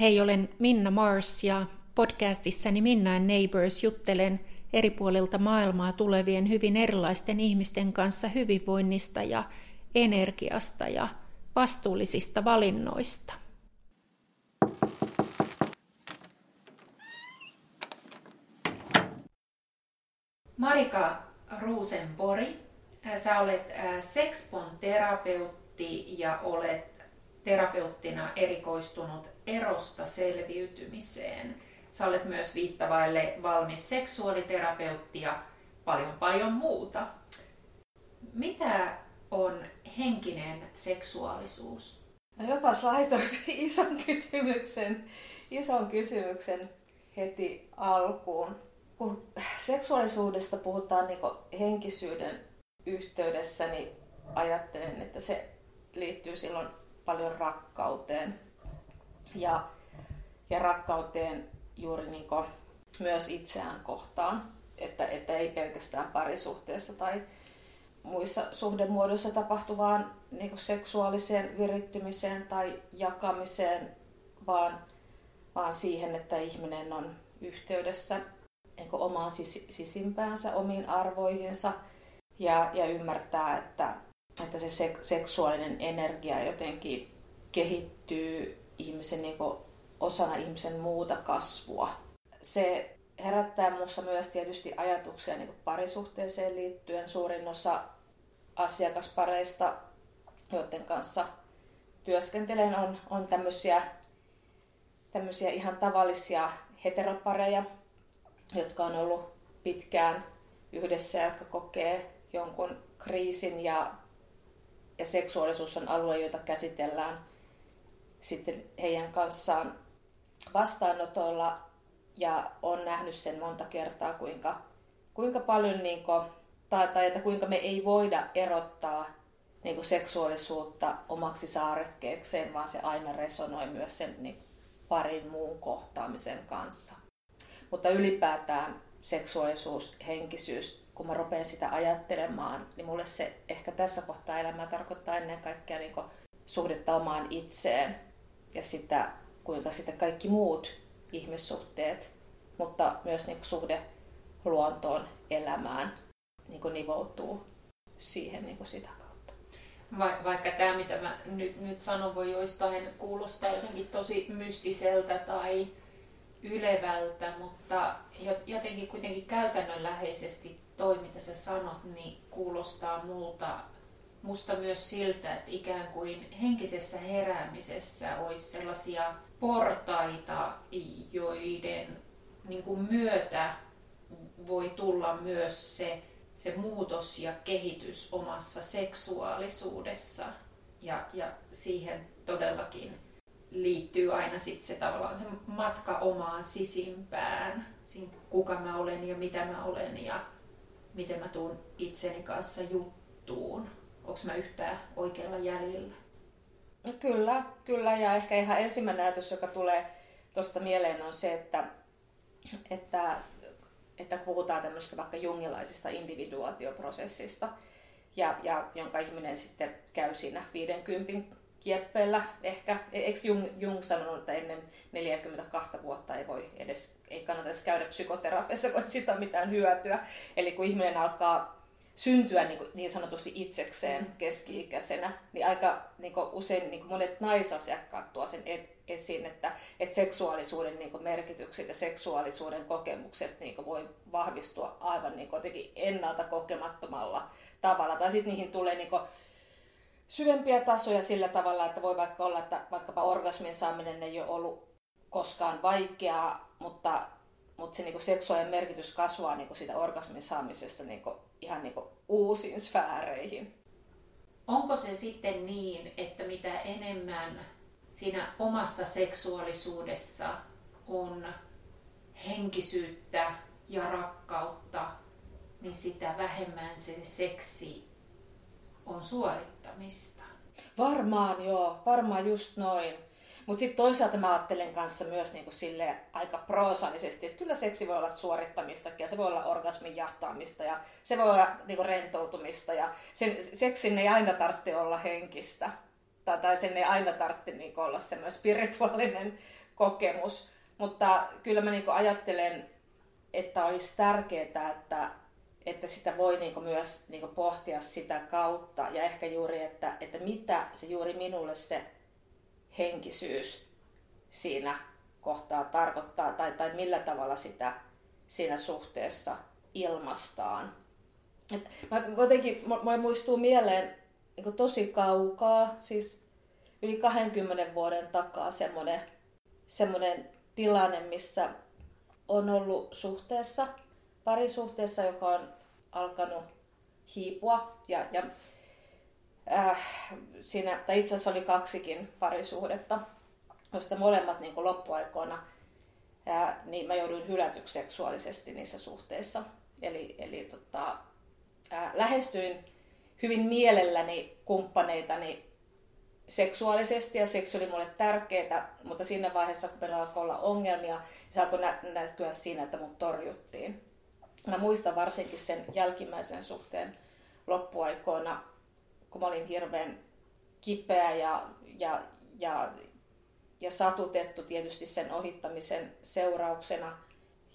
Hei, olen Minna Mars ja podcastissani Minna and Neighbors juttelen eri puolilta maailmaa tulevien hyvin erilaisten ihmisten kanssa hyvinvoinnista ja energiasta ja vastuullisista valinnoista. Marika Ruusenbori, sä olet Sexpon terapeutti ja olet terapeuttina erikoistunut erosta selviytymiseen. Sä olet myös viittavaille valmis seksuaaliterapeutti ja paljon paljon muuta. Mitä on henkinen seksuaalisuus? No jopas laitoit ison kysymyksen, ison kysymyksen heti alkuun. Kun seksuaalisuudesta puhutaan niin henkisyyden yhteydessä, niin ajattelen, että se liittyy silloin paljon rakkauteen. Ja, ja rakkauteen juuri niin myös itseään kohtaan. Että, että ei pelkästään parisuhteessa tai muissa suhdemuodoissa tapahtuvaan niin seksuaaliseen virittymiseen tai jakamiseen, vaan, vaan siihen, että ihminen on yhteydessä niin omaan sis- sisimpäänsä, omiin arvoihinsa ja, ja ymmärtää, että että se sek- seksuaalinen energia jotenkin kehittyy ihmisen niin osana ihmisen muuta kasvua. Se herättää minussa myös tietysti ajatuksia niin parisuhteeseen liittyen. Suurin osa asiakaspareista, joiden kanssa työskentelen, on, on tämmöisiä, tämmöisiä ihan tavallisia heteropareja, jotka on ollut pitkään yhdessä jotka kokee jonkun kriisin ja ja seksuaalisuus on alue, jota käsitellään sitten heidän kanssaan vastaanotolla ja on nähnyt sen monta kertaa, kuinka, kuinka paljon niin kuin, tai, tai että kuinka me ei voida erottaa niin kuin seksuaalisuutta omaksi saarekkeekseen, vaan se aina resonoi myös sen niin parin muun kohtaamisen kanssa. Mutta ylipäätään seksuaalisuus, henkisyys kun mä rupean sitä ajattelemaan, niin mulle se ehkä tässä kohtaa elämää tarkoittaa ennen kaikkea niin suhdetta omaan itseen ja sitä, kuinka sitten kaikki muut ihmissuhteet, mutta myös niin suhde luontoon, elämään niin nivoutuu siihen niin sitä kautta. Va- vaikka tämä, mitä mä nyt, nyt sanon, voi joistain kuulostaa jotenkin tosi mystiseltä tai ylevältä, mutta jotenkin kuitenkin käytännönläheisesti toi, mitä sä sanot, niin kuulostaa multa, musta myös siltä, että ikään kuin henkisessä heräämisessä olisi sellaisia portaita, joiden niin kuin myötä voi tulla myös se, se muutos ja kehitys omassa seksuaalisuudessa. Ja, ja siihen todellakin liittyy aina sitten se tavallaan se matka omaan sisimpään, siinä kuka mä olen ja mitä mä olen ja miten mä tuun itseni kanssa juttuun. Onko mä yhtään oikealla jäljellä? No kyllä, kyllä. Ja ehkä ihan ensimmäinen ajatus, joka tulee tuosta mieleen, on se, että, että, että puhutaan tämmöisestä vaikka jungilaisesta individuaatioprosessista, ja, ja jonka ihminen sitten käy siinä 50 kieppeillä ehkä. Eikö Jung, Jung sanonut, että ennen 42 vuotta ei voi edes, ei kannata edes käydä psykoterapiassa, kun siitä on mitään hyötyä. Eli kun ihminen alkaa syntyä niin, kuin, niin sanotusti itsekseen mm. keski-ikäisenä, niin aika niin kuin usein niin kuin monet naisasiakkaat tuo sen esiin, että, että seksuaalisuuden niin kuin merkitykset ja seksuaalisuuden kokemukset niin kuin voi vahvistua aivan niin kuin ennalta kokemattomalla tavalla. Tai sitten niihin tulee niin kuin syvempiä tasoja sillä tavalla, että voi vaikka olla, että vaikkapa orgasmin saaminen ei ole ollut koskaan vaikeaa, mutta, mutta se niin seksuaalinen merkitys kasvaa niin kuin siitä orgasmin saamisesta niin kuin, ihan niin kuin uusiin sfääreihin. Onko se sitten niin, että mitä enemmän siinä omassa seksuaalisuudessa on henkisyyttä ja rakkautta, niin sitä vähemmän se seksi on suorittamista. Varmaan joo, varmaan just noin. Mutta sitten toisaalta mä ajattelen kanssa myös niinku sille aika proosallisesti, että kyllä seksi voi olla suorittamista ja se voi olla orgasmin jahtaamista ja se voi olla niinku rentoutumista ja sen, seksin ei aina tarvitse olla henkistä. Tai, tai sen ei aina tarvitse niinku olla semmoinen spirituaalinen kokemus. Mutta kyllä mä niin ajattelen, että olisi tärkeää, että, että sitä voi niin myös niin pohtia sitä kautta. Ja ehkä juuri, että, että mitä se juuri minulle se henkisyys siinä kohtaa tarkoittaa tai, tai millä tavalla sitä siinä suhteessa ilmastaan. Et mä jotenkin, mä muistuu mieleen niin tosi kaukaa, siis yli 20 vuoden takaa semmoinen, semmoinen tilanne, missä on ollut suhteessa, parisuhteessa, joka on alkanut hiipua. Ja, ja äh, siinä, tai itse asiassa oli kaksikin parisuhdetta, joista molemmat niin loppuaikoina ää, niin mä jouduin hylätyksi seksuaalisesti niissä suhteissa. Eli, eli tota, ää, lähestyin hyvin mielelläni kumppaneitani seksuaalisesti ja seksi oli mulle tärkeää, mutta siinä vaiheessa, kun meillä alkoi olla ongelmia, se alkoi nä- näkyä siinä, että mut torjuttiin. Mä muistan varsinkin sen jälkimmäisen suhteen loppuaikoina, kun mä olin hirveän kipeä ja, ja, ja, ja satutettu tietysti sen ohittamisen seurauksena.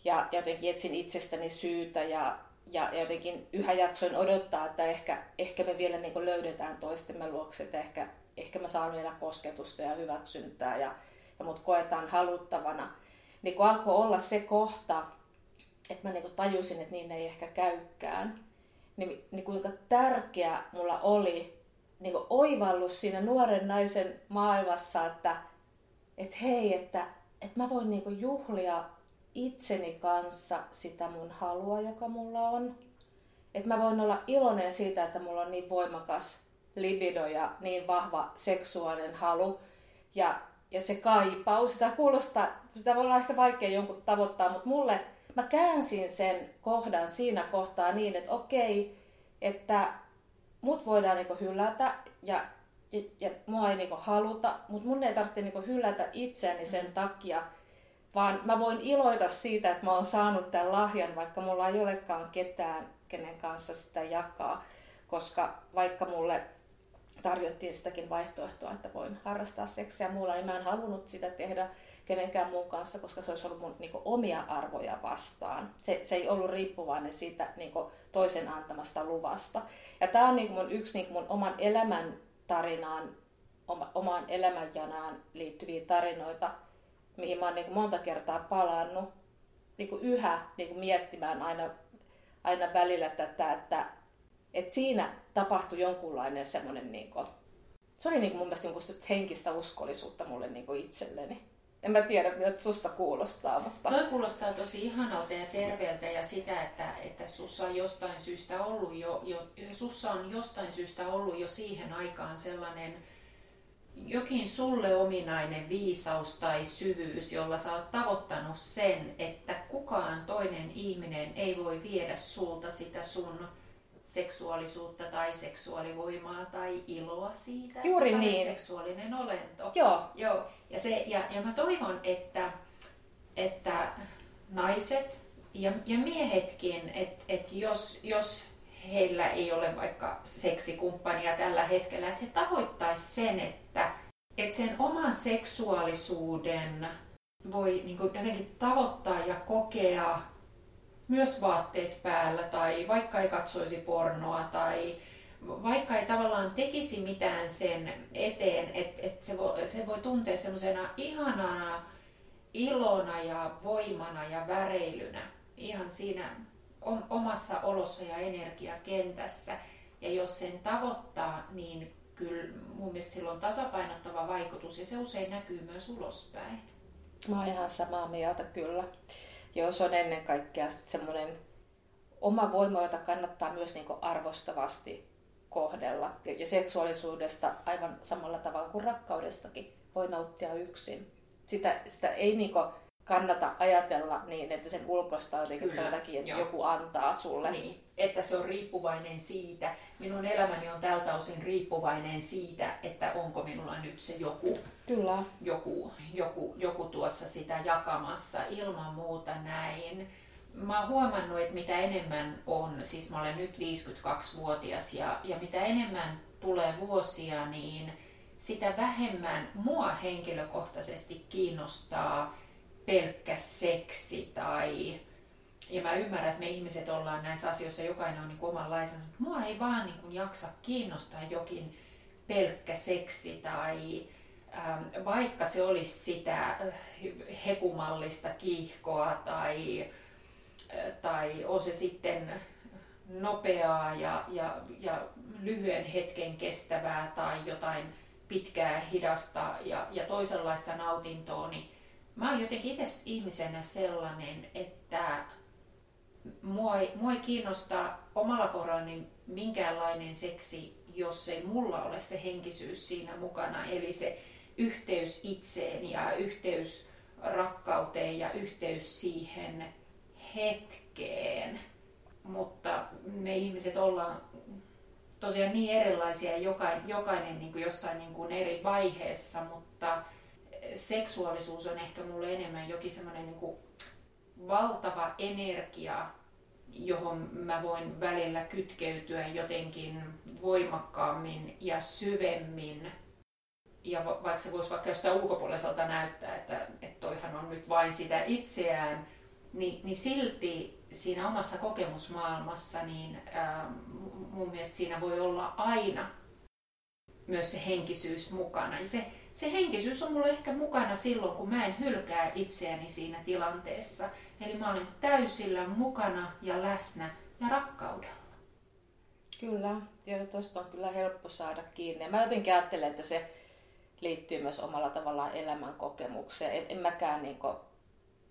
Ja jotenkin etsin itsestäni syytä ja, ja jotenkin yhä jaksoin odottaa, että ehkä, ehkä me vielä niin löydetään toistemme luokse, että ehkä, ehkä mä saan vielä kosketusta ja hyväksyntää ja, ja mut koetaan haluttavana. Niin kun alkoi olla se kohta, että mä niin tajusin, että niin ei ehkä käykään, niin, niin kuinka tärkeä mulla oli niin oivallus siinä nuoren naisen maailmassa, että että hei, että, että mä voin niin juhlia itseni kanssa sitä mun halua, joka mulla on. Että mä voin olla iloinen siitä, että mulla on niin voimakas libido ja niin vahva seksuaalinen halu. Ja, ja se kaipaus, sitä kuulostaa, sitä voi olla ehkä vaikea jonkun tavoittaa, mutta mulle, mä käänsin sen kohdan siinä kohtaa niin, että okei, että mut voidaan niin hylätä ja ja, ja mua ei niinku haluta, mutta mun ei tarvitse niinku hylätä itseäni sen mm. takia, vaan mä voin iloita siitä, että mä oon saanut tämän lahjan, vaikka mulla ei olekaan ketään, kenen kanssa sitä jakaa, koska vaikka mulle tarjottiin sitäkin vaihtoehtoa, että voin harrastaa seksiä muulla, niin mä en halunnut sitä tehdä kenenkään muun kanssa, koska se olisi ollut mun niin omia arvoja vastaan. Se, se ei ollut riippuvainen siitä niin toisen antamasta luvasta. Ja tämä on niin mun, yksi niin mun oman elämän tarinaan, oma, omaan elämänjanaan liittyviä tarinoita, mihin mä oon niin monta kertaa palannut niin kuin yhä niin kuin miettimään aina, aina välillä tätä, että, että siinä tapahtui jonkunlainen semmoinen, niin kuin, se oli niin kuin mun mielestä niin henkistä uskollisuutta mulle niin kuin itselleni. En mä tiedä, mitä susta kuulostaa. Mutta... Toi kuulostaa tosi ihanalta ja terveeltä ja sitä, että, että sussa on jostain syystä ollut jo, jo, sussa on jostain syystä ollut jo siihen aikaan sellainen jokin sulle ominainen viisaus tai syvyys, jolla sä oot tavoittanut sen, että kukaan toinen ihminen ei voi viedä sulta sitä sun seksuaalisuutta tai seksuaalivoimaa tai iloa siitä, Juuri että niin. seksuaalinen olento. Joo. Joo. Ja, se, ja, ja mä toivon, että, että naiset ja, ja miehetkin, että et jos, jos heillä ei ole vaikka seksikumppania tällä hetkellä, että he tavoittaisivat sen, että, että sen oman seksuaalisuuden voi niin jotenkin tavoittaa ja kokea myös vaatteet päällä tai vaikka ei katsoisi pornoa tai vaikka ei tavallaan tekisi mitään sen eteen, että et se, voi, se voi tuntea semmoisena ihanana ilona ja voimana ja väreilynä ihan siinä omassa olossa ja energiakentässä. Ja jos sen tavoittaa, niin kyllä mun mielestä sillä on tasapainottava vaikutus ja se usein näkyy myös ulospäin. Mä oon ihan samaa mieltä kyllä. Ja se on ennen kaikkea semmoinen oma voima, jota kannattaa myös niin arvostavasti kohdella. Ja seksuaalisuudesta aivan samalla tavalla kuin rakkaudestakin voi nauttia yksin. Sitä, sitä ei niin kannata ajatella niin, että sen ulkoista on jotenkin Kyllä, jotakin, että joo. joku antaa sulle. Niin, että se on riippuvainen siitä. Minun elämäni on tältä osin riippuvainen siitä, että onko minulla nyt se joku, Kyllä. joku, joku, joku tuossa sitä jakamassa. Ilman muuta näin. Mä oon huomannut, että mitä enemmän on, siis mä olen nyt 52-vuotias ja, ja mitä enemmän tulee vuosia, niin sitä vähemmän mua henkilökohtaisesti kiinnostaa pelkkä seksi tai ja mä ymmärrän, että me ihmiset ollaan näissä asioissa, jokainen on niin omanlaisensa, mutta mua ei vaan niin kuin jaksa kiinnostaa jokin pelkkä seksi tai ähm, vaikka se olisi sitä äh, hekumallista kiihkoa tai, äh, tai on se sitten nopeaa ja, ja, ja lyhyen hetken kestävää tai jotain pitkää, hidasta ja, ja toisenlaista nautintoa, niin mä oon jotenkin itse ihmisenä sellainen, että mua ei, mua ei kiinnosta omalla kohdallani minkäänlainen seksi, jos ei mulla ole se henkisyys siinä mukana. Eli se yhteys itseen ja yhteys rakkauteen ja yhteys siihen hetkeen. Mutta me ihmiset ollaan tosiaan niin erilaisia, jokainen, jokainen niin kuin jossain niin kuin eri vaiheessa, mutta seksuaalisuus on ehkä mulle enemmän jokin semmoinen niin valtava energia, johon mä voin välillä kytkeytyä jotenkin voimakkaammin ja syvemmin. Ja vaikka se voisi vaikka jostain ulkopuoliselta näyttää, että, että toihan on nyt vain sitä itseään, niin, niin silti siinä omassa kokemusmaailmassa, niin ää, mun mielestä siinä voi olla aina myös se henkisyys mukana. Ja se, se henkisyys on mulle ehkä mukana silloin, kun mä en hylkää itseäni siinä tilanteessa. Eli mä olen täysillä mukana ja läsnä ja rakkaudella. Kyllä, ja tuosta on kyllä helppo saada kiinni. Mä jotenkin ajattelen, että se liittyy myös omalla tavallaan elämän kokemukseen. En, en mäkään niin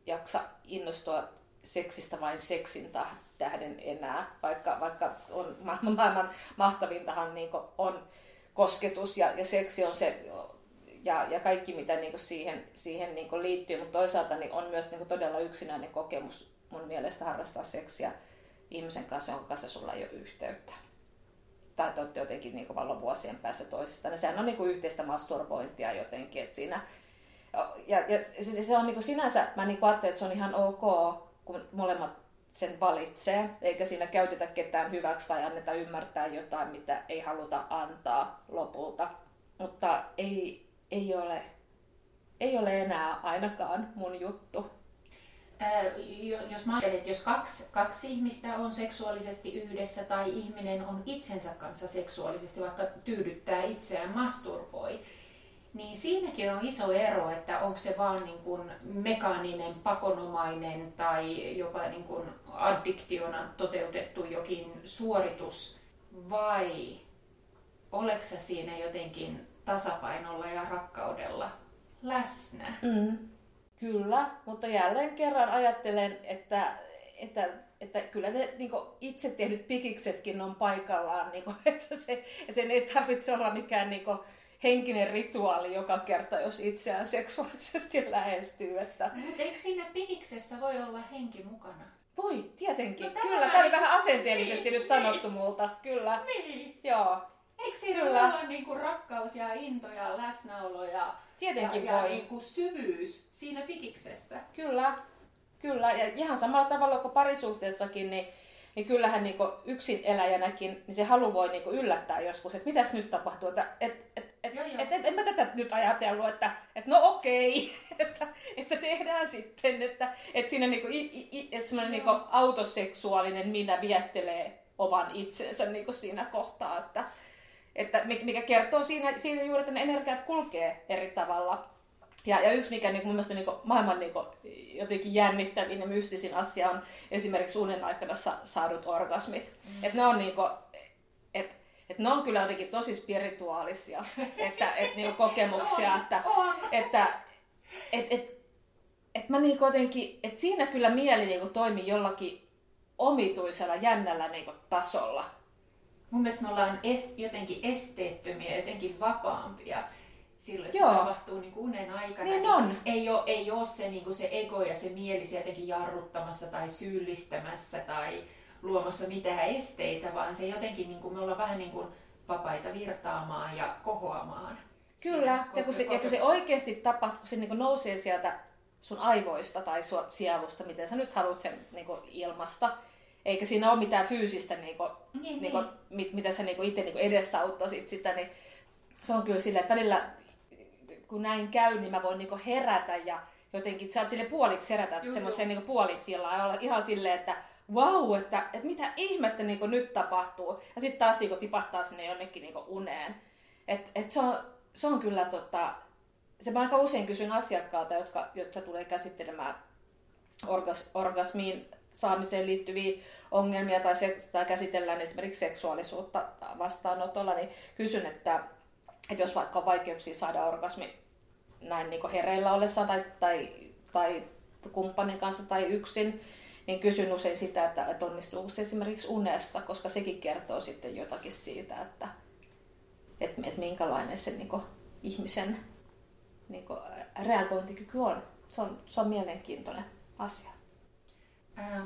jaksa innostua seksistä vain seksin tähden enää, vaikka, vaikka on maailman mahtavintahan niin on kosketus ja, ja seksi on se ja, ja kaikki mitä niin siihen, siihen niin liittyy, mutta toisaalta niin on myös niin todella yksinäinen kokemus mun mielestä harrastaa seksiä ihmisen kanssa, jonka kanssa sulla ei ole yhteyttä. Tai te olette jotenkin niin vallan vuosien päässä toisista. Sehän on niin yhteistä masturbointia jotenkin. Että siinä, ja, ja se, se on niin sinänsä, mä niin ajattelen, että se on ihan ok, kun molemmat sen valitsee, eikä siinä käytetä ketään hyväksi tai anneta ymmärtää jotain, mitä ei haluta antaa lopulta. Mutta ei, ei, ole, ei ole enää ainakaan mun juttu. Ää, jos mä ajattelen, että jos kaksi, kaksi ihmistä on seksuaalisesti yhdessä tai ihminen on itsensä kanssa seksuaalisesti, vaikka tyydyttää itseään, masturboi, niin siinäkin on iso ero, että onko se vaan niin kuin mekaaninen, pakonomainen tai jopa niin kuin addiktiona toteutettu jokin suoritus vai oletko siinä jotenkin tasapainolla ja rakkaudella läsnä? Mm. Kyllä, mutta jälleen kerran ajattelen, että, että, että kyllä ne niin itse tehdyt pikiksetkin on paikallaan, niin kuin, että se, sen ei tarvitse olla mikään niin kuin, henkinen rituaali joka kerta, jos itseään seksuaalisesti lähestyy. Että... Mutta eikö siinä pikiksessä voi olla henki mukana? Voi, tietenkin. No, Kyllä, tämä oli vähän asenteellisesti niin, nyt niin, sanottu multa. Kyllä. Niin. Joo. Eikö siinä Kyllä. olla niinku rakkaus ja into ja läsnäolo ja, Tietenkin ja, voi. ja niinku syvyys siinä pikiksessä? Kyllä. Kyllä. Ja ihan samalla tavalla kuin parisuhteessakin, niin niin kyllähän niin yksin eläjänäkin niin se halu voi niin yllättää joskus, että mitäs nyt tapahtuu. Että et, et, et, et, et, en mä tätä nyt ajatellut, että et no okei, että, että tehdään sitten. Että, että siinä niin kuin, että semmoinen niin autoseksuaalinen minä viettelee oman itsensä niin siinä kohtaa, että, että mikä kertoo siinä, siinä juuri, että ne energiat kulkee eri tavalla. Ja, ja yksi, mikä niin mun mielestä niin kuin, maailman niin kuin, jotenkin jännittävin ja mystisin asia on esimerkiksi unen aikana sa- saadut orgasmit. Mm. Että ne on niin kuin, et, et ne on kyllä jotenkin tosi spirituaalisia että, et, niin kokemuksia, on, että, on. että et, et, et mä niin jotenkin, et siinä kyllä mieli niin toimii jollakin omituisella, jännällä niin tasolla. Mun mielestä me ollaan est, jotenkin esteettömiä, jotenkin vapaampia silloin Joo. se tapahtuu niin kuin unen aikana. Niin, niin on. Ei ole, ei ole se, niin kuin se ego ja se mieli jotenkin jarruttamassa tai syyllistämässä tai luomassa mitään esteitä, vaan se jotenkin, niin kuin me ollaan vähän niin kuin vapaita virtaamaan ja kohoamaan. Kyllä, ja kun, se, ja kun se oikeasti tapahtuu, kun se niin kuin nousee sieltä sun aivoista tai sun sielusta, miten sä nyt haluat sen niin kuin ilmasta, eikä siinä ole mitään fyysistä, niin kuin, niin, niin. Niin kuin, mit, mitä sä niin kuin itse niin kuin edesauttaisit sitä, niin se on kyllä silleen, että välillä kun näin käy, niin mä voin niinku herätä ja jotenkin, sä oot sille puoliksi herätä semmoiseen niinku puolitilaan ja olla ihan silleen, että vau, wow, että, että mitä ihmettä niinku nyt tapahtuu. Ja sitten taas niinku tipahtaa sinne jonnekin niinku uneen. Et, et se, on, se on kyllä tota, se mä aika usein kysyn asiakkaalta, jotka, jotka tulee käsittelemään orgas, orgasmiin saamiseen liittyviä ongelmia tai, se, tai käsitellään esimerkiksi seksuaalisuutta vastaanotolla, niin kysyn, että, että jos vaikka on vaikeuksia saada orgasmi näin niin hereillä ollessa tai, tai, tai kumppanin kanssa tai yksin, niin kysyn usein sitä, että, että onnistuuko se esimerkiksi unessa, koska sekin kertoo sitten jotakin siitä, että, että, että minkälainen se niin ihmisen niin reagointikyky on. Se on, se on mielenkiintoinen asia.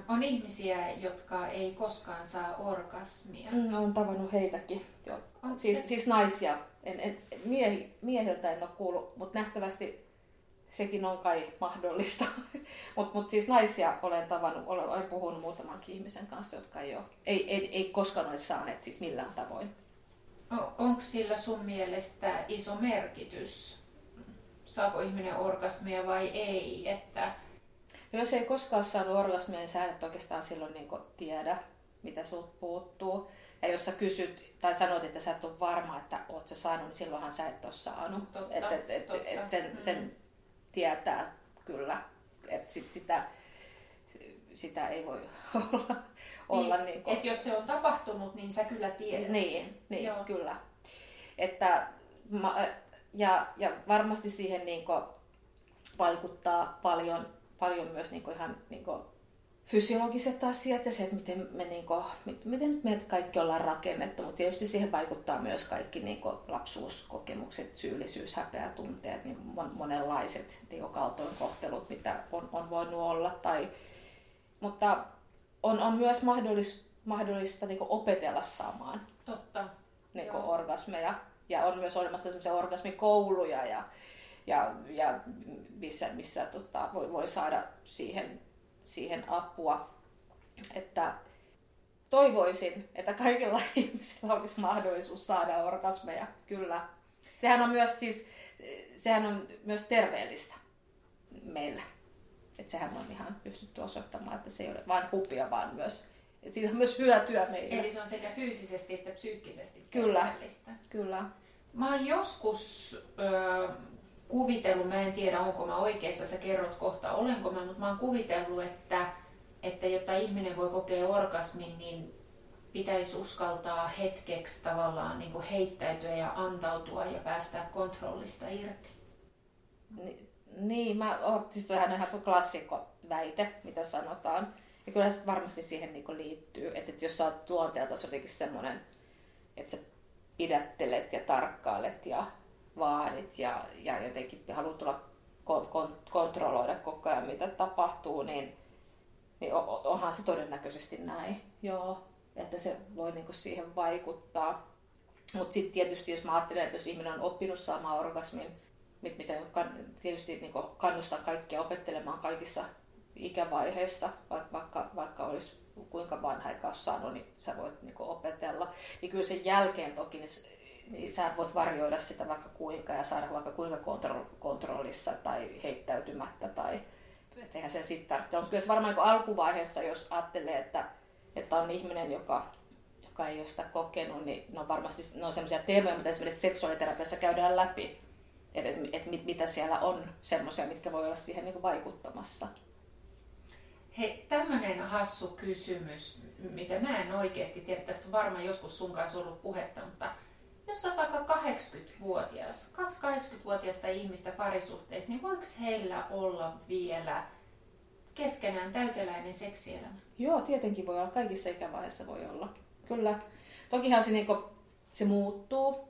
On ihmisiä, jotka ei koskaan saa orgasmia. Mm, olen tavannut heitäkin. Joo. Siis, siis naisia. En, en, miehi, miehiltä en ole kuullut, mutta nähtävästi sekin on kai mahdollista. mutta mut siis naisia olen tavannut, olen, olen puhunut muutamankin ihmisen kanssa, jotka ei, ole, ei, ei, ei koskaan ole saaneet siis millään tavoin. Onko sillä sun mielestä iso merkitys, saako ihminen orgasmia vai ei? Että... No jos ei koskaan saanut orgasmia, niin sä et oikeastaan silloin niin tiedä, mitä sulta puuttuu. Ja jos sä kysyt tai sanot, että sä et ole varma, että oot sä saanut, niin silloinhan sä et ole saanut. Totta, et, et, et, totta. Et sen, sen mm. tietää kyllä. Että sit sitä, sitä ei voi olla. olla niin, niin. Et jos se on tapahtunut, niin sä kyllä tiedät Niin, niin kyllä. Että ja, ja varmasti siihen niin vaikuttaa paljon, paljon myös niin kuin, ihan niin kuin, fysiologiset asiat ja se, että miten me, niin kuin, miten me kaikki ollaan rakennettu, mutta tietysti siihen vaikuttaa myös kaikki niin kuin, lapsuuskokemukset, syyllisyys, tunteet, niin kuin monenlaiset niin kuin kaltoinkohtelut, mitä on, on voinut olla. Tai, mutta on, on myös mahdollista, mahdollista niin kuin, opetella saamaan Totta. Niin kuin, orgasmeja ja on myös olemassa semmoisia orgasmikouluja, ja, ja, ja missä, missä tota, voi, voi saada siihen, siihen apua. Että toivoisin, että kaikilla ihmisillä olisi mahdollisuus saada orgasmeja, kyllä. Sehän on myös, siis, sehän on myös terveellistä meillä. Että sehän on ihan pystytty osoittamaan, että se ei ole vain hupia, vaan myös et siitä on myös hyötyä meille. Eli se on sekä fyysisesti että psyykkisesti Kyllä, kyllä. Mä oon joskus ö, kuvitellut, mä en tiedä onko mä oikeassa, sä kerrot kohta olenko mä, mutta mä oon kuvitellut, että, että jotta ihminen voi kokea orgasmin, niin pitäisi uskaltaa hetkeksi tavallaan niin kuin heittäytyä ja antautua ja päästää kontrollista irti. Ni, niin, mä oon, siis toihan ihan klassikko väite, mitä sanotaan. Ja kyllä se varmasti siihen niin liittyy, että, että jos sä oot luonteelta jotenkin semmoinen, että sä pidättelet ja tarkkailet ja vaadit ja, ja jotenkin haluat tulla kon, kon, kontrolloida koko ajan, mitä tapahtuu, niin, niin onhan se todennäköisesti näin. Joo, että se voi niinku siihen vaikuttaa. Mutta sitten tietysti, jos mä ajattelen, että jos ihminen on oppinut saamaan orgasmin, mitä tietysti niinku kannustan kaikkia opettelemaan kaikissa ikävaiheissa, vaikka, vaikka olisi kuinka vanha eikä saanut, niin sä voit niin opetella. Niin kyllä sen jälkeen toki, niin, niin sä voit varjoida sitä vaikka kuinka ja saada vaikka kuinka kontro, kontrollissa tai heittäytymättä tai et eihän se sitten tarvitse. Mutta kyllä se varmaan niin alkuvaiheessa, jos ajattelee, että, että on ihminen, joka, joka ei ole sitä kokenut, niin ne on varmasti ne on sellaisia teemoja, mitä esimerkiksi seksuaaliterapiassa käydään läpi. Että et, et, et, mitä siellä on semmoisia, mitkä voi olla siihen niin vaikuttamassa. Hei, tämmöinen hassu kysymys, mitä mä en oikeasti tiedä, tästä on varmaan joskus sun kanssa ollut puhetta, mutta jos olet vaikka 80-vuotias, kaksi 80-vuotiaista ihmistä parisuhteessa, niin voiko heillä olla vielä keskenään täyteläinen seksielämä? Joo, tietenkin voi olla. Kaikissa ikävaiheissa voi olla. Kyllä. Tokihan se, niin kuin, se muuttuu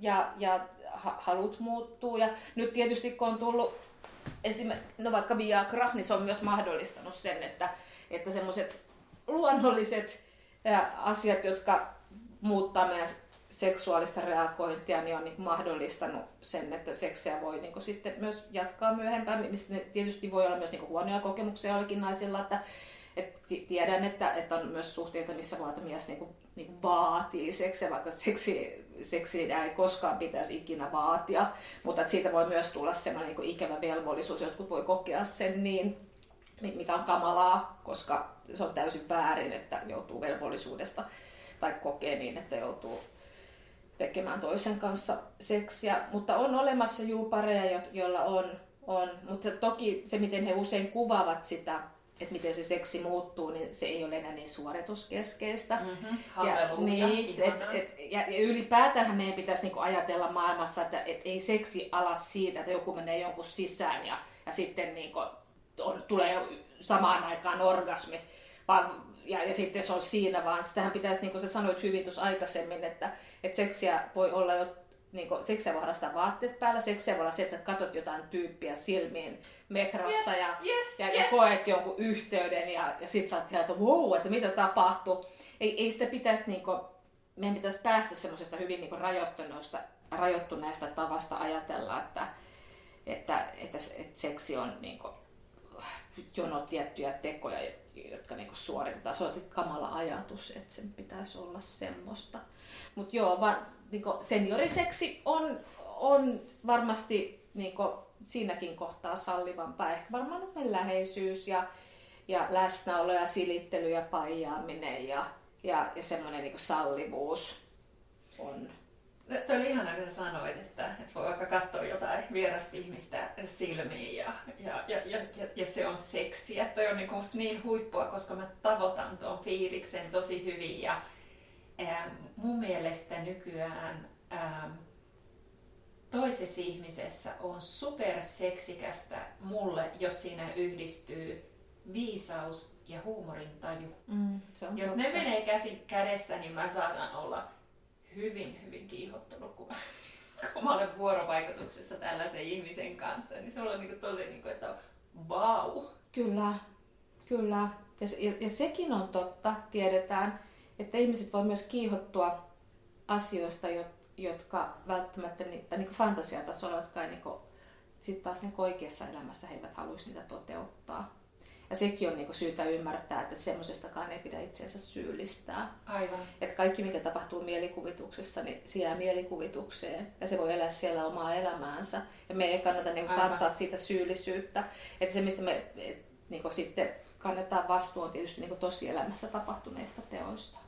ja, ja halut muuttuu. Ja nyt tietysti kun on tullut esimerkiksi, no vaikka Viagra, niin se on myös mahdollistanut sen, että, että semmoiset luonnolliset asiat, jotka muuttaa meidän seksuaalista reagointia, niin on niin mahdollistanut sen, että seksiä voi niin sitten myös jatkaa myöhempään. Tietysti voi olla myös niin huonoja kokemuksia joillakin naisilla, että, Et tiedän, että, että on myös suhteita, missä mies niin kuin, niin kuin vaatii seksiä, vaikka seksi, seksi ei koskaan pitäisi ikinä vaatia, mutta että siitä voi myös tulla sellainen niin ikävä velvollisuus, jotkut voi kokea sen niin, mikä on kamalaa, koska se on täysin väärin, että joutuu velvollisuudesta tai kokee niin, että joutuu tekemään toisen kanssa seksiä. Mutta on olemassa juu pareja, joilla on, on. mutta toki se, miten he usein kuvaavat sitä, että miten se seksi muuttuu, niin se ei ole enää niin suorituskeskeistä. Mm-hmm. Ja, niin, et, et, ja, ja ylipäätään meidän pitäisi niinku ajatella maailmassa, että et ei seksi alas siitä, että joku menee jonkun sisään ja, ja sitten niinku on, tulee samaan aikaan orgasmi, vaan, ja, ja sitten se on siinä, vaan sitähän pitäisi, niin kuin sä sanoit hyvin tuossa aikaisemmin, että, että seksiä voi olla jo niin kuin, seksiä voi harrastaa vaatteet päällä, seksiä voi olla se, että sä katot jotain tyyppiä silmiin metrossa yes, ja, yes, ja, yes. ja koet jonkun yhteyden ja, ja sit sä oot että wow, että mitä tapahtuu. Ei, ei sitä pitäisi, niin kuin, meidän pitäisi päästä semmoisesta hyvin niin rajoittuneesta, rajoittuneesta tavasta ajatella, että, että, että, että seksi on niin kuin, jono tiettyjä tekoja, jotka niinku suoritetaan. Se on kamala ajatus, että sen pitäisi olla semmoista. Mutta joo, va, niinku senioriseksi on, on varmasti niinku siinäkin kohtaa sallivampaa. Ehkä varmaan läheisyys ja, ja läsnäolo ja silittely ja paijaaminen ja, ja, ja semmoinen niinku sallivuus on Tuo oli ihana, kun sä sanoit, että, että voi vaikka katsoa jotain vierasta ihmistä silmiin ja, ja, ja, ja, ja se on seksiä. Toi on niin, niin huippua, koska mä tavoitan tuon fiiliksen tosi hyvin ja ää, mun mielestä nykyään ää, toisessa ihmisessä on superseksikästä mulle, jos siinä yhdistyy viisaus ja huumorintaju. Mm, jos totta. ne menee käsi kädessä, niin mä saatan olla hyvin, hyvin kiihottunut, kun kun mä olen vuorovaikutuksessa tällaisen ihmisen kanssa, niin se on niin tosi, niin kuin, että vau. Wow. Kyllä, kyllä. Ja, ja, ja sekin on totta, tiedetään, että ihmiset voi myös kiihottua asioista, jotka välttämättä, tai niin kuin fantasiatasolla, jotka ei niin kuin, sitten taas niin oikeassa elämässä he eivät haluaisi niitä toteuttaa. Ja sekin on niinku syytä ymmärtää, että semmoisestakaan ei pidä itseensä syyllistää. Aivan. Että kaikki, mikä tapahtuu mielikuvituksessa, niin se jää mielikuvitukseen. Ja se voi elää siellä omaa elämäänsä. Ja me ei kannata niinku kantaa siitä syyllisyyttä. Että se, mistä me et, niinku sitten kannetaan vastuu, on tietysti niinku tosielämässä tapahtuneista teoista.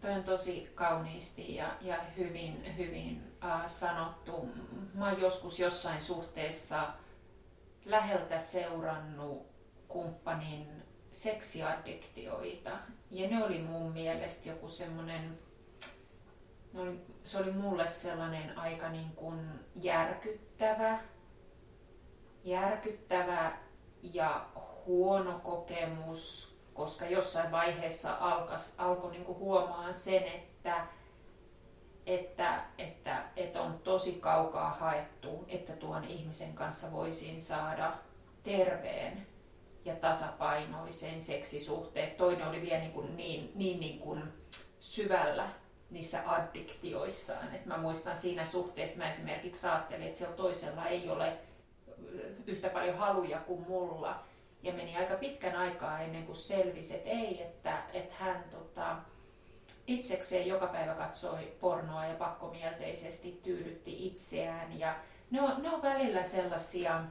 Toi on tosi kauniisti ja, ja hyvin, hyvin äh, sanottu. Mä oon joskus jossain suhteessa läheltä seurannut kumppanin seksiaddiktioita. Ja ne oli mun mielestä joku semmoinen, se oli mulle sellainen aika niin kuin järkyttävä, järkyttävä ja huono kokemus, koska jossain vaiheessa alkas, alkoi niin huomaan sen, että, että, että, että on tosi kaukaa haettu, että tuon ihmisen kanssa voisin saada terveen ja tasapainoiseen seksisuhteet. Toinen oli vielä niin, kuin niin, niin, niin kuin syvällä niissä addiktioissaan. Et mä muistan siinä suhteessa, mä esimerkiksi ajattelin, että siellä toisella ei ole yhtä paljon haluja kuin mulla. Ja meni aika pitkän aikaa ennen kuin selvisi, että ei, että, että hän tota, itsekseen joka päivä katsoi pornoa ja pakkomielteisesti tyydytti itseään. Ja ne on, ne on välillä sellaisia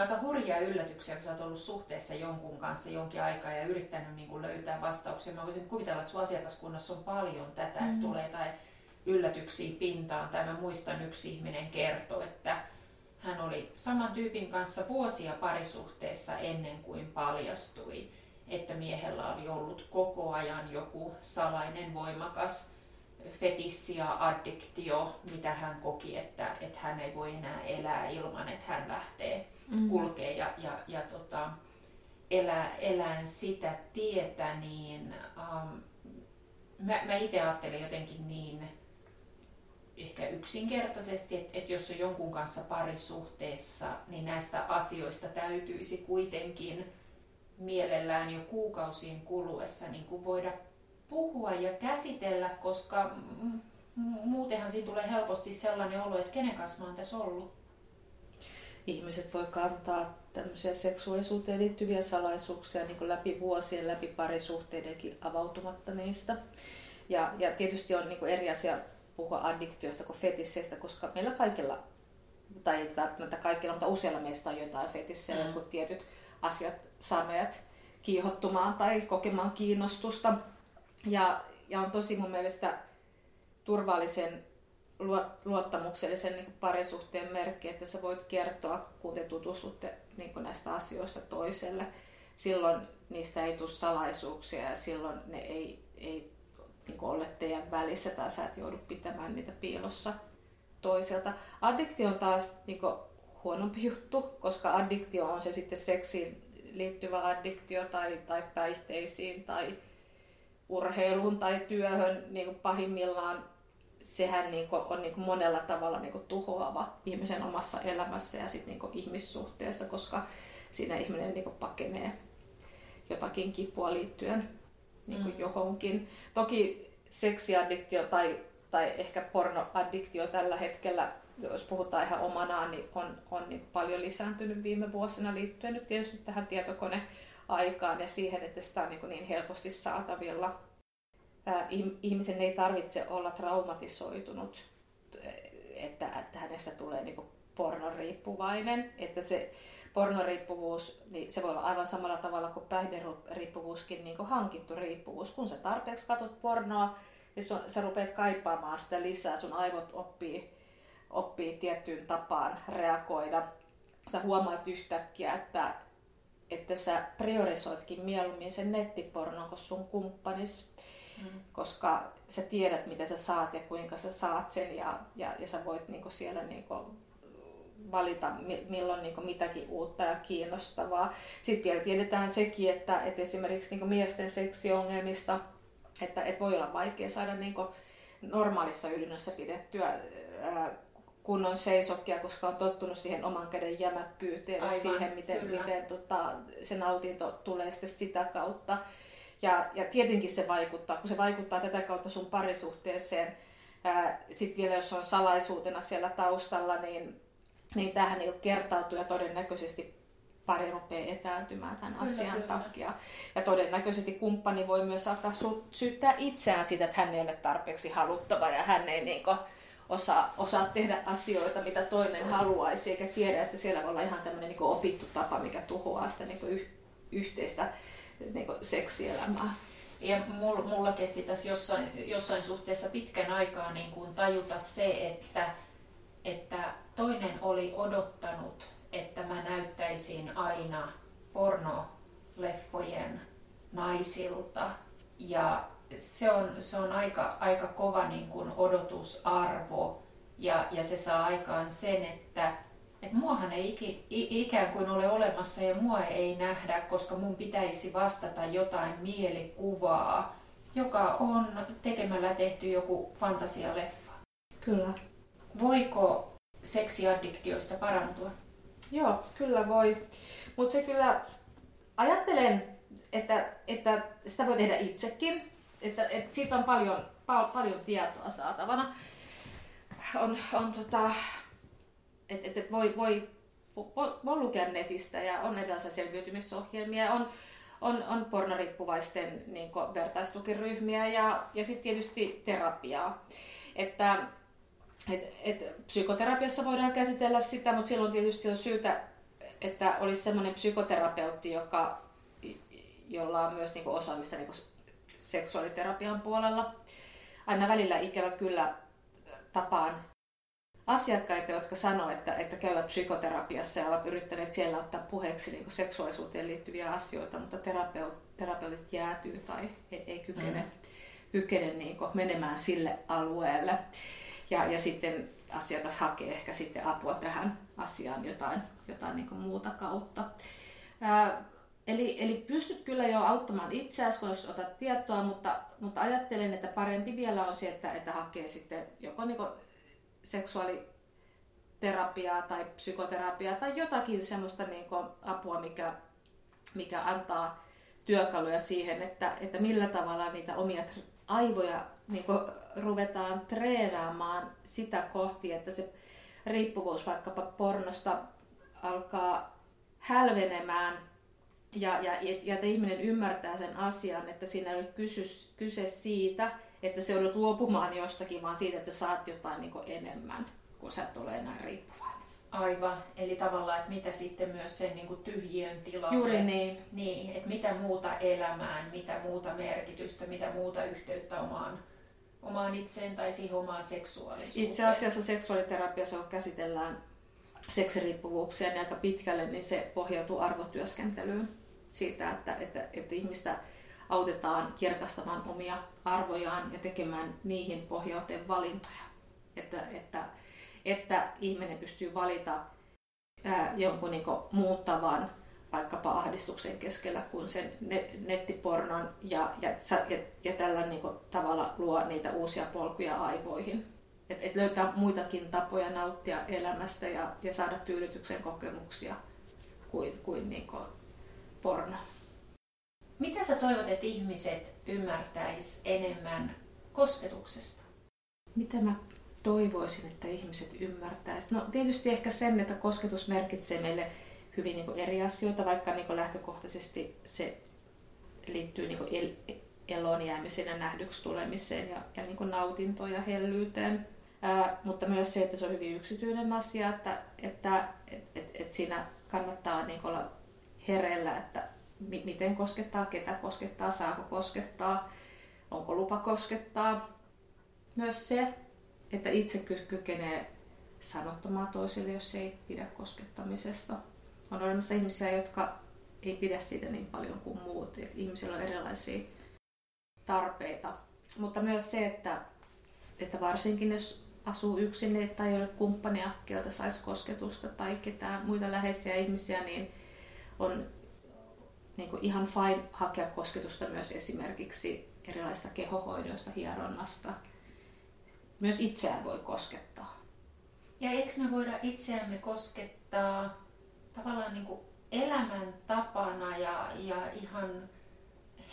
aika hurjia yllätyksiä, kun sä oot ollut suhteessa jonkun kanssa jonkin aikaa ja yrittänyt niin kuin löytää vastauksia. Mä voisin kuvitella, että sun asiakaskunnassa on paljon tätä, mm. että tulee jotain yllätyksiä pintaan. Tai mä muistan yksi ihminen kertoi, että hän oli saman tyypin kanssa vuosia parisuhteessa ennen kuin paljastui, että miehellä oli ollut koko ajan joku salainen voimakas fetissi ja addiktio, mitä hän koki, että, että hän ei voi enää elää ilman, että hän lähtee mm. kulkee ja, ja, ja tota, elää, elään sitä tietä, niin um, mä, mä itse ajattelen jotenkin niin ehkä yksinkertaisesti, että, että jos on jonkun kanssa parisuhteessa, niin näistä asioista täytyisi kuitenkin mielellään jo kuukausien kuluessa niin kuin voida puhua ja käsitellä, koska muutenhan siinä tulee helposti sellainen olo, että kenen kanssa mä oon tässä ollut. Ihmiset voi kantaa tämmöisiä seksuaalisuuteen liittyviä salaisuuksia niin läpi vuosien, läpi parisuhteidenkin avautumatta niistä. Ja, ja tietysti on niin eri asia puhua addiktioista kuin fetisseistä, koska meillä kaikilla, tai ei välttämättä kaikilla, mutta useilla meistä on jotain fetissejä, mm. jotkut tietyt asiat saa meidät kiihottumaan tai kokemaan kiinnostusta. Ja, ja on tosi mun mielestä turvallisen luottamuksellisen niin parisuhteen merkki, että sä voit kertoa, kun te tutustutte niin näistä asioista toiselle. Silloin niistä ei tule salaisuuksia ja silloin ne ei, ei niin ole teidän välissä tai sä et joudu pitämään niitä piilossa toiselta. Addiktio on taas niin huonompi juttu, koska addiktio on se sitten seksiin liittyvä addiktio tai, tai päihteisiin tai urheiluun tai työhön niin pahimmillaan sehän niin kuin on niin kuin monella tavalla niin kuin tuhoava ihmisen omassa elämässä ja sit niin kuin ihmissuhteessa, koska siinä ihminen niin kuin pakenee jotakin kipua liittyen niin kuin mm. johonkin. Toki seksiaddiktio tai, tai ehkä pornoaddiktio tällä hetkellä, jos puhutaan ihan omanaan, niin on, on niin kuin paljon lisääntynyt viime vuosina liittyen nyt tietysti tähän tietokoneaikaan ja siihen, että sitä on niin, niin helposti saatavilla ihmisen ei tarvitse olla traumatisoitunut, että, että hänestä tulee niin pornoriippuvainen. Että se pornoriippuvuus, niin se voi olla aivan samalla tavalla kuin päihderiippuvuuskin niin kuin hankittu riippuvuus. Kun sä tarpeeksi katsot pornoa, niin sun, sä rupeat kaipaamaan sitä lisää, sun aivot oppii, oppii tiettyyn tapaan reagoida. Sä huomaat yhtäkkiä, että, että sä priorisoitkin mieluummin sen nettipornon kuin sun kumppanis mm. koska sä tiedät, mitä sä saat ja kuinka sä saat sen ja, ja, ja sä voit niinku siellä niinku valita milloin niinku mitäkin uutta ja kiinnostavaa. Sitten vielä tiedetään sekin, että, että esimerkiksi niinku miesten seksiongelmista, että, että voi olla vaikea saada niinku normaalissa ylinnössä pidettyä ää, kunnon seisokkia, koska on tottunut siihen oman käden jämäkkyyteen ja siihen, miten, miten tota, se nautinto tulee sitten sitä kautta. Ja, ja tietenkin se vaikuttaa, kun se vaikuttaa tätä kautta sun parisuhteeseen. Sitten vielä jos on salaisuutena siellä taustalla, niin, niin tähän niin kertautuu ja todennäköisesti pari rupeaa etääntymään tämän kyllä, asian kyllä. takia. Ja todennäköisesti kumppani voi myös alkaa syyttää itseään siitä, että hän ei ole tarpeeksi haluttava ja hän ei niin osaa, osaa tehdä asioita, mitä toinen haluaisi, eikä tiedä, että siellä voi olla ihan tämmöinen niin opittu tapa, mikä tuhoaa sitä niin yhteistä niin seksielämää. Ja mulla kesti tässä jossain, jossain suhteessa pitkän aikaa niin kuin tajuta se, että, että toinen oli odottanut, että mä näyttäisin aina pornoleffojen naisilta. Ja se on, se on aika, aika kova niin kuin odotusarvo ja, ja se saa aikaan sen, että että muahan ei iki, ikään kuin ole olemassa ja mua ei nähdä, koska mun pitäisi vastata jotain mielikuvaa, joka on tekemällä tehty joku fantasialeffa. Kyllä. Voiko seksiaddiktioista parantua? Joo, kyllä voi. Mutta se kyllä, ajattelen, että, että sitä voi tehdä itsekin. Että, että siitä on paljon, pal- paljon tietoa saatavana. On, on tota, että et, et voi, voi, voi, voi lukea netistä ja on erilaisia selviytymisohjelmia, on, on, on pornoriippuvaisten niin kuin, vertaistukiryhmiä ja, ja sitten tietysti terapiaa. Että, et, et, psykoterapiassa voidaan käsitellä sitä, mutta silloin tietysti on syytä, että olisi sellainen psykoterapeutti, joka, jolla on myös niin kuin, osaamista niin kuin, seksuaaliterapian puolella. Aina välillä ikävä kyllä tapaan asiakkaita, jotka sanoo, että, että käyvät psykoterapiassa ja ovat yrittäneet siellä ottaa puheeksi niin seksuaalisuuteen liittyviä asioita, mutta terapeut, terapeutit jäätyy tai ei, ei kykene, mm. kykene niin menemään sille alueelle. Ja, ja sitten asiakas hakee ehkä sitten apua tähän asiaan jotain, jotain niin muuta kautta. Ää, eli, eli pystyt kyllä jo auttamaan itseäsi, jos otat tietoa, mutta, mutta ajattelen, että parempi vielä on se, että, että hakee sitten joko niin seksuaaliterapiaa tai psykoterapiaa tai jotakin semmoista niin kuin apua, mikä, mikä antaa työkaluja siihen, että, että millä tavalla niitä omia aivoja niin kuin ruvetaan treenaamaan sitä kohti, että se riippuvuus vaikkapa pornosta alkaa hälvenemään. Ja, ja, ja että ihminen ymmärtää sen asian, että siinä ei ole kyse, kyse siitä, että se joudut luopumaan jostakin, vaan siitä, että saat jotain niin enemmän, kun sä et ole enää riippuvainen. Aivan, eli tavallaan, että mitä sitten myös sen niin kuin tyhjön tilalle. Juuri niin. Niin, että mitä muuta elämään, mitä muuta merkitystä, mitä muuta yhteyttä omaan, omaan itseen tai siihen omaan seksuaalisuuteen. Itse asiassa seksuaaliterapiassa, kun käsitellään seksiriippuvuuksia niin aika pitkälle, niin se pohjautuu arvotyöskentelyyn siitä, että, että, että ihmistä autetaan kirkastamaan omia arvojaan ja tekemään niihin pohjautuen valintoja. Että, että, että ihminen pystyy valita ää, jonkun niin muuttavan vaikkapa ahdistuksen keskellä kuin sen nettipornon ja, ja, ja, ja tällä niin kuin, tavalla luo niitä uusia polkuja aivoihin. Et, et löytää muitakin tapoja nauttia elämästä ja, ja saada tyydytyksen kokemuksia kuin, kuin, niin kuin porno. Mitä sä toivot, että ihmiset ymmärtäis enemmän kosketuksesta? Mitä mä toivoisin, että ihmiset ymmärtäis? No tietysti ehkä sen, että kosketus merkitsee meille hyvin niin eri asioita, vaikka niin lähtökohtaisesti se liittyy niin el, eloon jäämiseen ja nähdyksi tulemiseen ja, ja niin nautintoon ja hellyyteen. Ää, mutta myös se, että se on hyvin yksityinen asia, että, että et, et, et siinä kannattaa niin olla hereillä, että miten koskettaa, ketä koskettaa, saako koskettaa, onko lupa koskettaa. Myös se, että itse kykenee sanottamaan toisille, jos ei pidä koskettamisesta. On olemassa ihmisiä, jotka ei pidä siitä niin paljon kuin muut. Et ihmisillä on erilaisia tarpeita. Mutta myös se, että, että varsinkin jos asuu yksin tai ei ole kumppania, keltä saisi kosketusta tai ketään muita läheisiä ihmisiä, niin on niin kuin ihan fine hakea kosketusta myös esimerkiksi erilaista kehohoidoista, hieronnasta. Myös itseään voi koskettaa. Ja eikö me voida itseämme koskettaa tavallaan niin kuin elämäntapana ja, ja ihan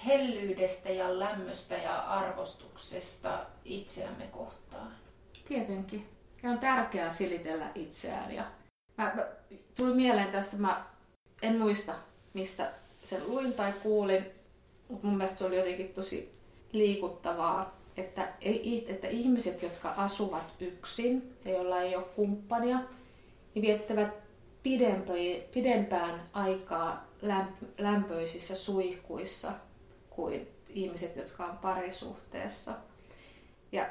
hellyydestä ja lämmöstä ja arvostuksesta itseämme kohtaan? Tietenkin. Ja on tärkeää silitellä itseään. Ja mä, mä, tuli mieleen tästä, mä en muista mistä sen luin tai kuulin, mutta mun mielestä se oli jotenkin tosi liikuttavaa, että, että ihmiset, jotka asuvat yksin ja joilla ei ole kumppania, niin viettävät pidempään aikaa lämpöisissä suihkuissa kuin ihmiset, jotka on parisuhteessa. Ja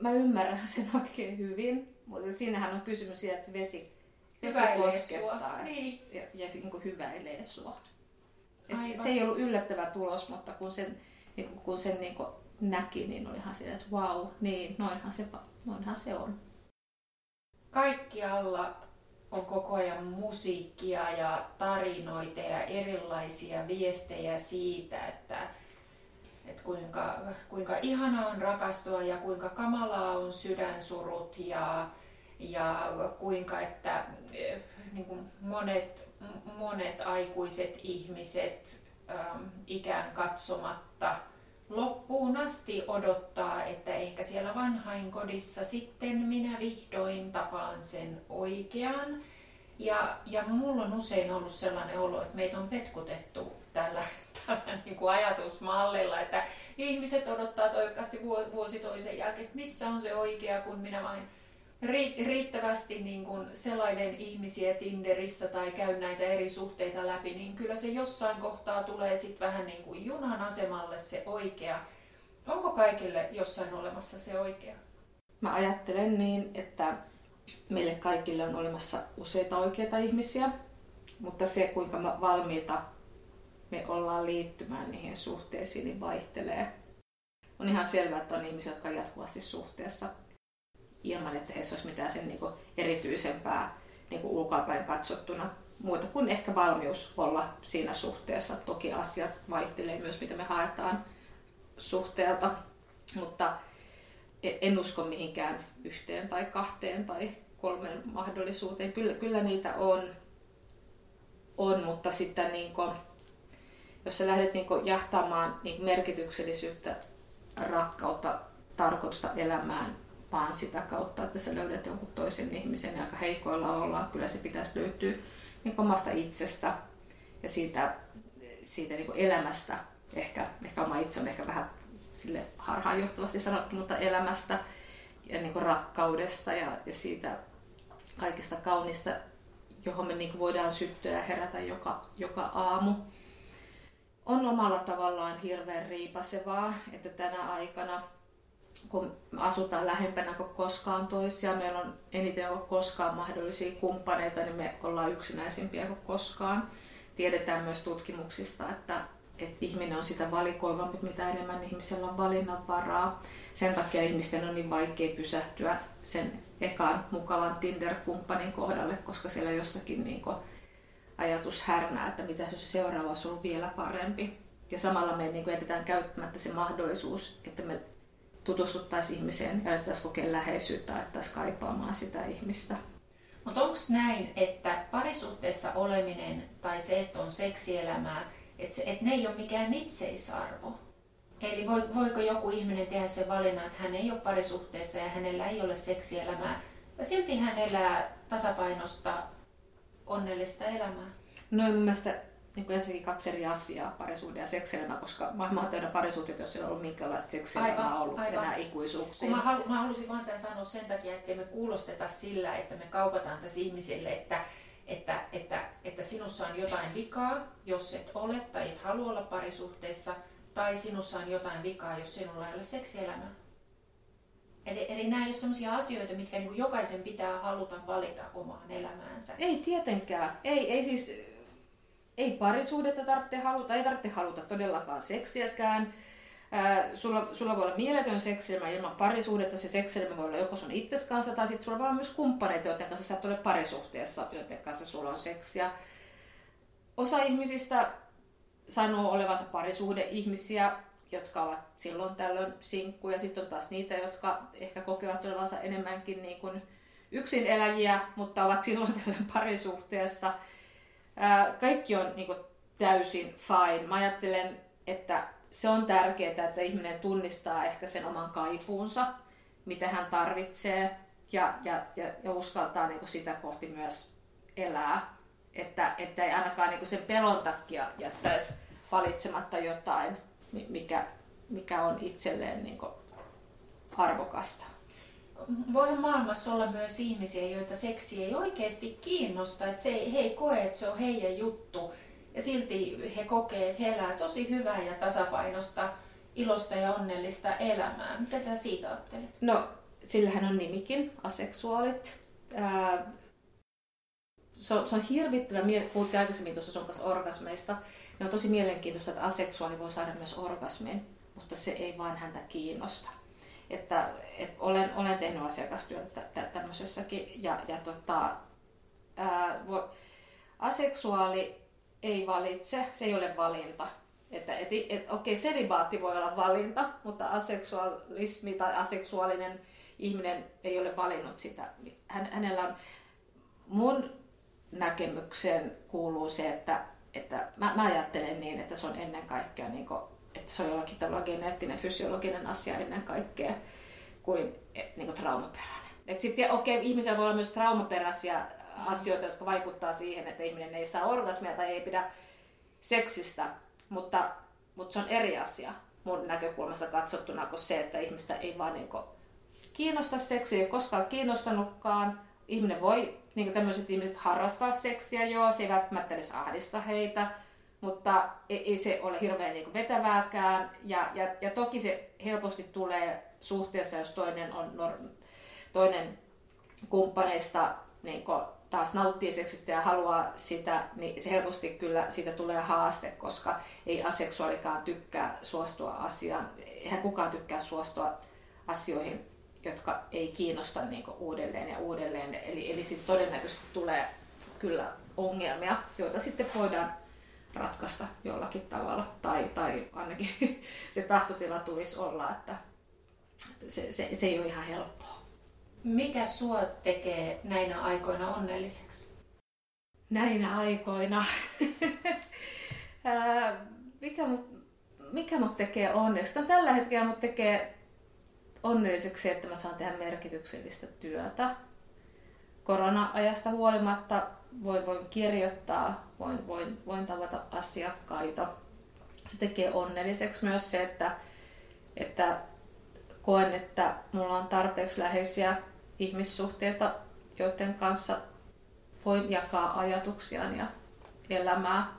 mä ymmärrän sen oikein hyvin, mutta siinähän on kysymys siitä, että se vesi, vesi koskettaa niin. ja, ja, niin hyväilee sua. Et se ei ollut yllättävä tulos, mutta kun sen, niin kun, kun sen niin näki, niin olihan sillä, että wow, niin noinhan se, noinhan se on. Kaikkialla on koko ajan musiikkia ja tarinoita ja erilaisia viestejä siitä, että, että kuinka, kuinka ihanaa on rakastua ja kuinka kamalaa on sydänsurut ja, ja kuinka että eh, niin kuin monet monet aikuiset ihmiset ähm, ikään katsomatta loppuun asti odottaa, että ehkä siellä vanhainkodissa sitten minä vihdoin tapaan sen oikean. Ja, ja mulla on usein ollut sellainen olo, että meitä on petkutettu tällä, tällä niin kuin ajatusmallilla, että ihmiset odottaa toivottavasti vuosi toisen jälkeen, että missä on se oikea, kun minä vain riittävästi niin kun selaiden ihmisiä Tinderissä tai käy näitä eri suhteita läpi, niin kyllä se jossain kohtaa tulee sitten vähän niin kuin junan asemalle se oikea. Onko kaikille jossain olemassa se oikea? Mä ajattelen niin, että meille kaikille on olemassa useita oikeita ihmisiä, mutta se kuinka valmiita me ollaan liittymään niihin suhteisiin, niin vaihtelee. On ihan selvää, että on ihmisiä, jotka on jatkuvasti suhteessa ilman, että heissä olisi mitään sen niin erityisempää niin kuin ulkoapäin katsottuna muuta kuin ehkä valmius olla siinä suhteessa. Toki asiat vaihtelee myös, mitä me haetaan suhteelta, mutta en usko mihinkään yhteen tai kahteen tai kolmeen mahdollisuuteen. Kyllä, kyllä niitä on, on mutta sitten niin kuin, jos sä lähdet niin kuin jahtaamaan niin merkityksellisyyttä, rakkautta, tarkoitusta elämään vaan sitä kautta, että sä löydät jonkun toisen ihmisen ja aika heikoilla ollaan. Kyllä se pitäisi löytyä niin omasta itsestä ja siitä, siitä niin elämästä. Ehkä, ehkä oma itse on ehkä vähän sille harhaanjohtavasti sanottu, mutta elämästä ja niin rakkaudesta ja, ja siitä kaikista kaunista, johon me niin voidaan syttyä ja herätä joka, joka aamu. On omalla tavallaan hirveän riipasevaa, että tänä aikana kun asutaan lähempänä kuin koskaan toisia, meillä on eniten kuin koskaan mahdollisia kumppaneita, niin me ollaan yksinäisimpiä kuin koskaan. Tiedetään myös tutkimuksista, että, että ihminen on sitä valikoivampi, mitä enemmän ihmisellä on valinnanvaraa. Sen takia ihmisten on niin vaikea pysähtyä sen ekan mukavan Tinder-kumppanin kohdalle, koska siellä jossakin niin ajatus härnää, että mitä se seuraava olisi ollut vielä parempi. Ja samalla me niin jätetään käyttämättä se mahdollisuus, että me tutustuttaisiin ihmiseen ja alettaisiin kokea läheisyyttä, alettaisiin kaipaamaan sitä ihmistä. Mutta onko näin, että parisuhteessa oleminen tai se, että on seksielämää, että, se, että ne ei ole mikään itseisarvo? Eli voiko joku ihminen tehdä sen valinnan, että hän ei ole parisuhteessa ja hänellä ei ole seksielämää, ja silti hän elää tasapainosta onnellista elämää? No mun mielestä niin kuin ensinnäkin kaksi eri asiaa, parisuhde ja seksielämä, koska maailma on täynnä parisuhteita, jos ei ole ollut minkäänlaista seksielämää ollut aivan. enää ikuisuuksiin. Mä, halu, mä halusin vaan tämän sanoa sen takia, että me kuulosteta sillä, että me kaupataan tässä ihmisille, että, että, että, että sinussa on jotain vikaa, jos et ole tai et halua olla parisuhteessa, tai sinussa on jotain vikaa, jos sinulla ei ole seksielämää. Eli, eli nämä ei ole sellaisia asioita, mitkä niin jokaisen pitää haluta valita omaan elämäänsä. Ei tietenkään. Ei, ei siis ei parisuudetta tarvitse haluta, ei tarvitse haluta todellakaan seksiäkään. Ää, sulla, sulla voi olla mieletön seksilmä ilman parisuudetta. Se seksilmä voi olla joko sun itses kanssa tai sitten sulla voi olla myös kumppaneita, joiden kanssa sä et ole parisuhteessa, joiden kanssa sulla on seksiä. Osa ihmisistä sanoo olevansa parisuhde-ihmisiä, jotka ovat silloin tällöin sinkkuja. Sitten on taas niitä, jotka ehkä kokevat olevansa enemmänkin niin kuin yksin eläjiä, mutta ovat silloin tällöin parisuhteessa – kaikki on niin kuin, täysin fine. Mä ajattelen, että se on tärkeää, että ihminen tunnistaa ehkä sen oman kaipuunsa, mitä hän tarvitsee, ja, ja, ja, ja uskaltaa niin kuin, sitä kohti myös elää. Että, että ei ainakaan niin kuin, sen pelon takia jättäisi valitsematta jotain, mikä, mikä on itselleen niin kuin, arvokasta voi maailmassa olla myös ihmisiä, joita seksi ei oikeasti kiinnosta, että se, he ei koe, että se on heidän juttu. Ja silti he kokee, että he elää tosi hyvää ja tasapainosta, ilosta ja onnellista elämää. Mitä sä siitä ajattelet? No, sillähän on nimikin, aseksuaalit. Ää, se, on, se on hirvittävä, puhuttiin aikaisemmin tuossa sun kanssa orgasmeista, ne on tosi mielenkiintoista, että aseksuaali voi saada myös orgasmin, mutta se ei vaan häntä kiinnosta että, että olen, olen tehnyt asiakastyötä tämmöisessäkin ja, ja tota, ää, vo, aseksuaali ei valitse, se ei ole valinta. Että et, et, okei, selibaatti voi olla valinta, mutta aseksuaalismi tai aseksuaalinen ihminen ei ole valinnut sitä. Hän, hänellä on, mun näkemykseen kuuluu se, että, että mä, mä ajattelen niin, että se on ennen kaikkea niin kuin että se on jollakin tavalla geneettinen, fysiologinen asia ennen kaikkea kuin, eh, niin kuin traumaperäinen. Et sitten okei, okay, ihmisellä voi olla myös traumaperäisiä asioita, jotka vaikuttaa siihen, että ihminen ei saa orgasmia tai ei pidä seksistä, mutta, mutta se on eri asia mun näkökulmasta katsottuna kuin se, että ihmistä ei vaan niin kuin kiinnosta seksiä, ei koskaan kiinnostanutkaan. Ihminen voi, niin kuin tämmöiset ihmiset, harrastaa seksiä, joo, se ei välttämättä edes ahdista heitä, mutta ei, ei se ole hirveän niin vetävääkään. Ja, ja, ja toki se helposti tulee suhteessa, jos toinen, on toinen kumppaneista niin taas nauttii seksistä ja haluaa sitä, niin se helposti kyllä siitä tulee haaste, koska ei aseksuaalikaan tykkää suostua asiaan. Eihän kukaan tykkää suostua asioihin, jotka ei kiinnosta niin uudelleen ja uudelleen. Eli, eli sitten todennäköisesti tulee kyllä ongelmia, joita sitten voidaan ratkaista jollakin tavalla. Tai, tai ainakin se tahtotila tulisi olla, että se, se, se ei ole ihan helppoa. Mikä sua tekee näinä aikoina onnelliseksi? Näinä aikoina? mikä, mut, mikä mut tekee onneksi? No, tällä hetkellä mut tekee onnelliseksi, että mä saan tehdä merkityksellistä työtä. Korona-ajasta huolimatta voin, voin kirjoittaa, voin, voin, voin tavata asiakkaita. Se tekee onnelliseksi myös se, että, että koen, että mulla on tarpeeksi läheisiä ihmissuhteita, joiden kanssa voin jakaa ajatuksiaan ja elämää.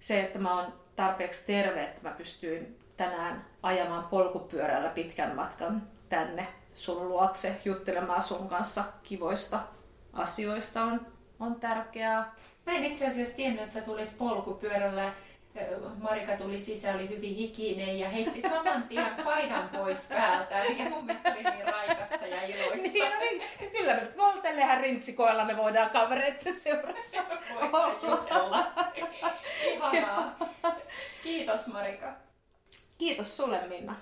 Se, että mä oon tarpeeksi terve, että mä pystyin tänään ajamaan polkupyörällä pitkän matkan tänne sun luokse juttelemaan sun kanssa kivoista asioista on, on tärkeää. Mä en itse asiassa tiennyt, että sä tulit polkupyörällä Marika tuli sisään, oli hyvin hikinen ja heitti saman tien paidan pois päältä, mikä mun mielestä oli niin raikasta ja iloista. Niin, no niin. Kyllä me voltellehän rintsikoilla me voidaan kavereiden seurassa olla. Ihanaa. Kiitos Marika. Kiitos sulle Minna.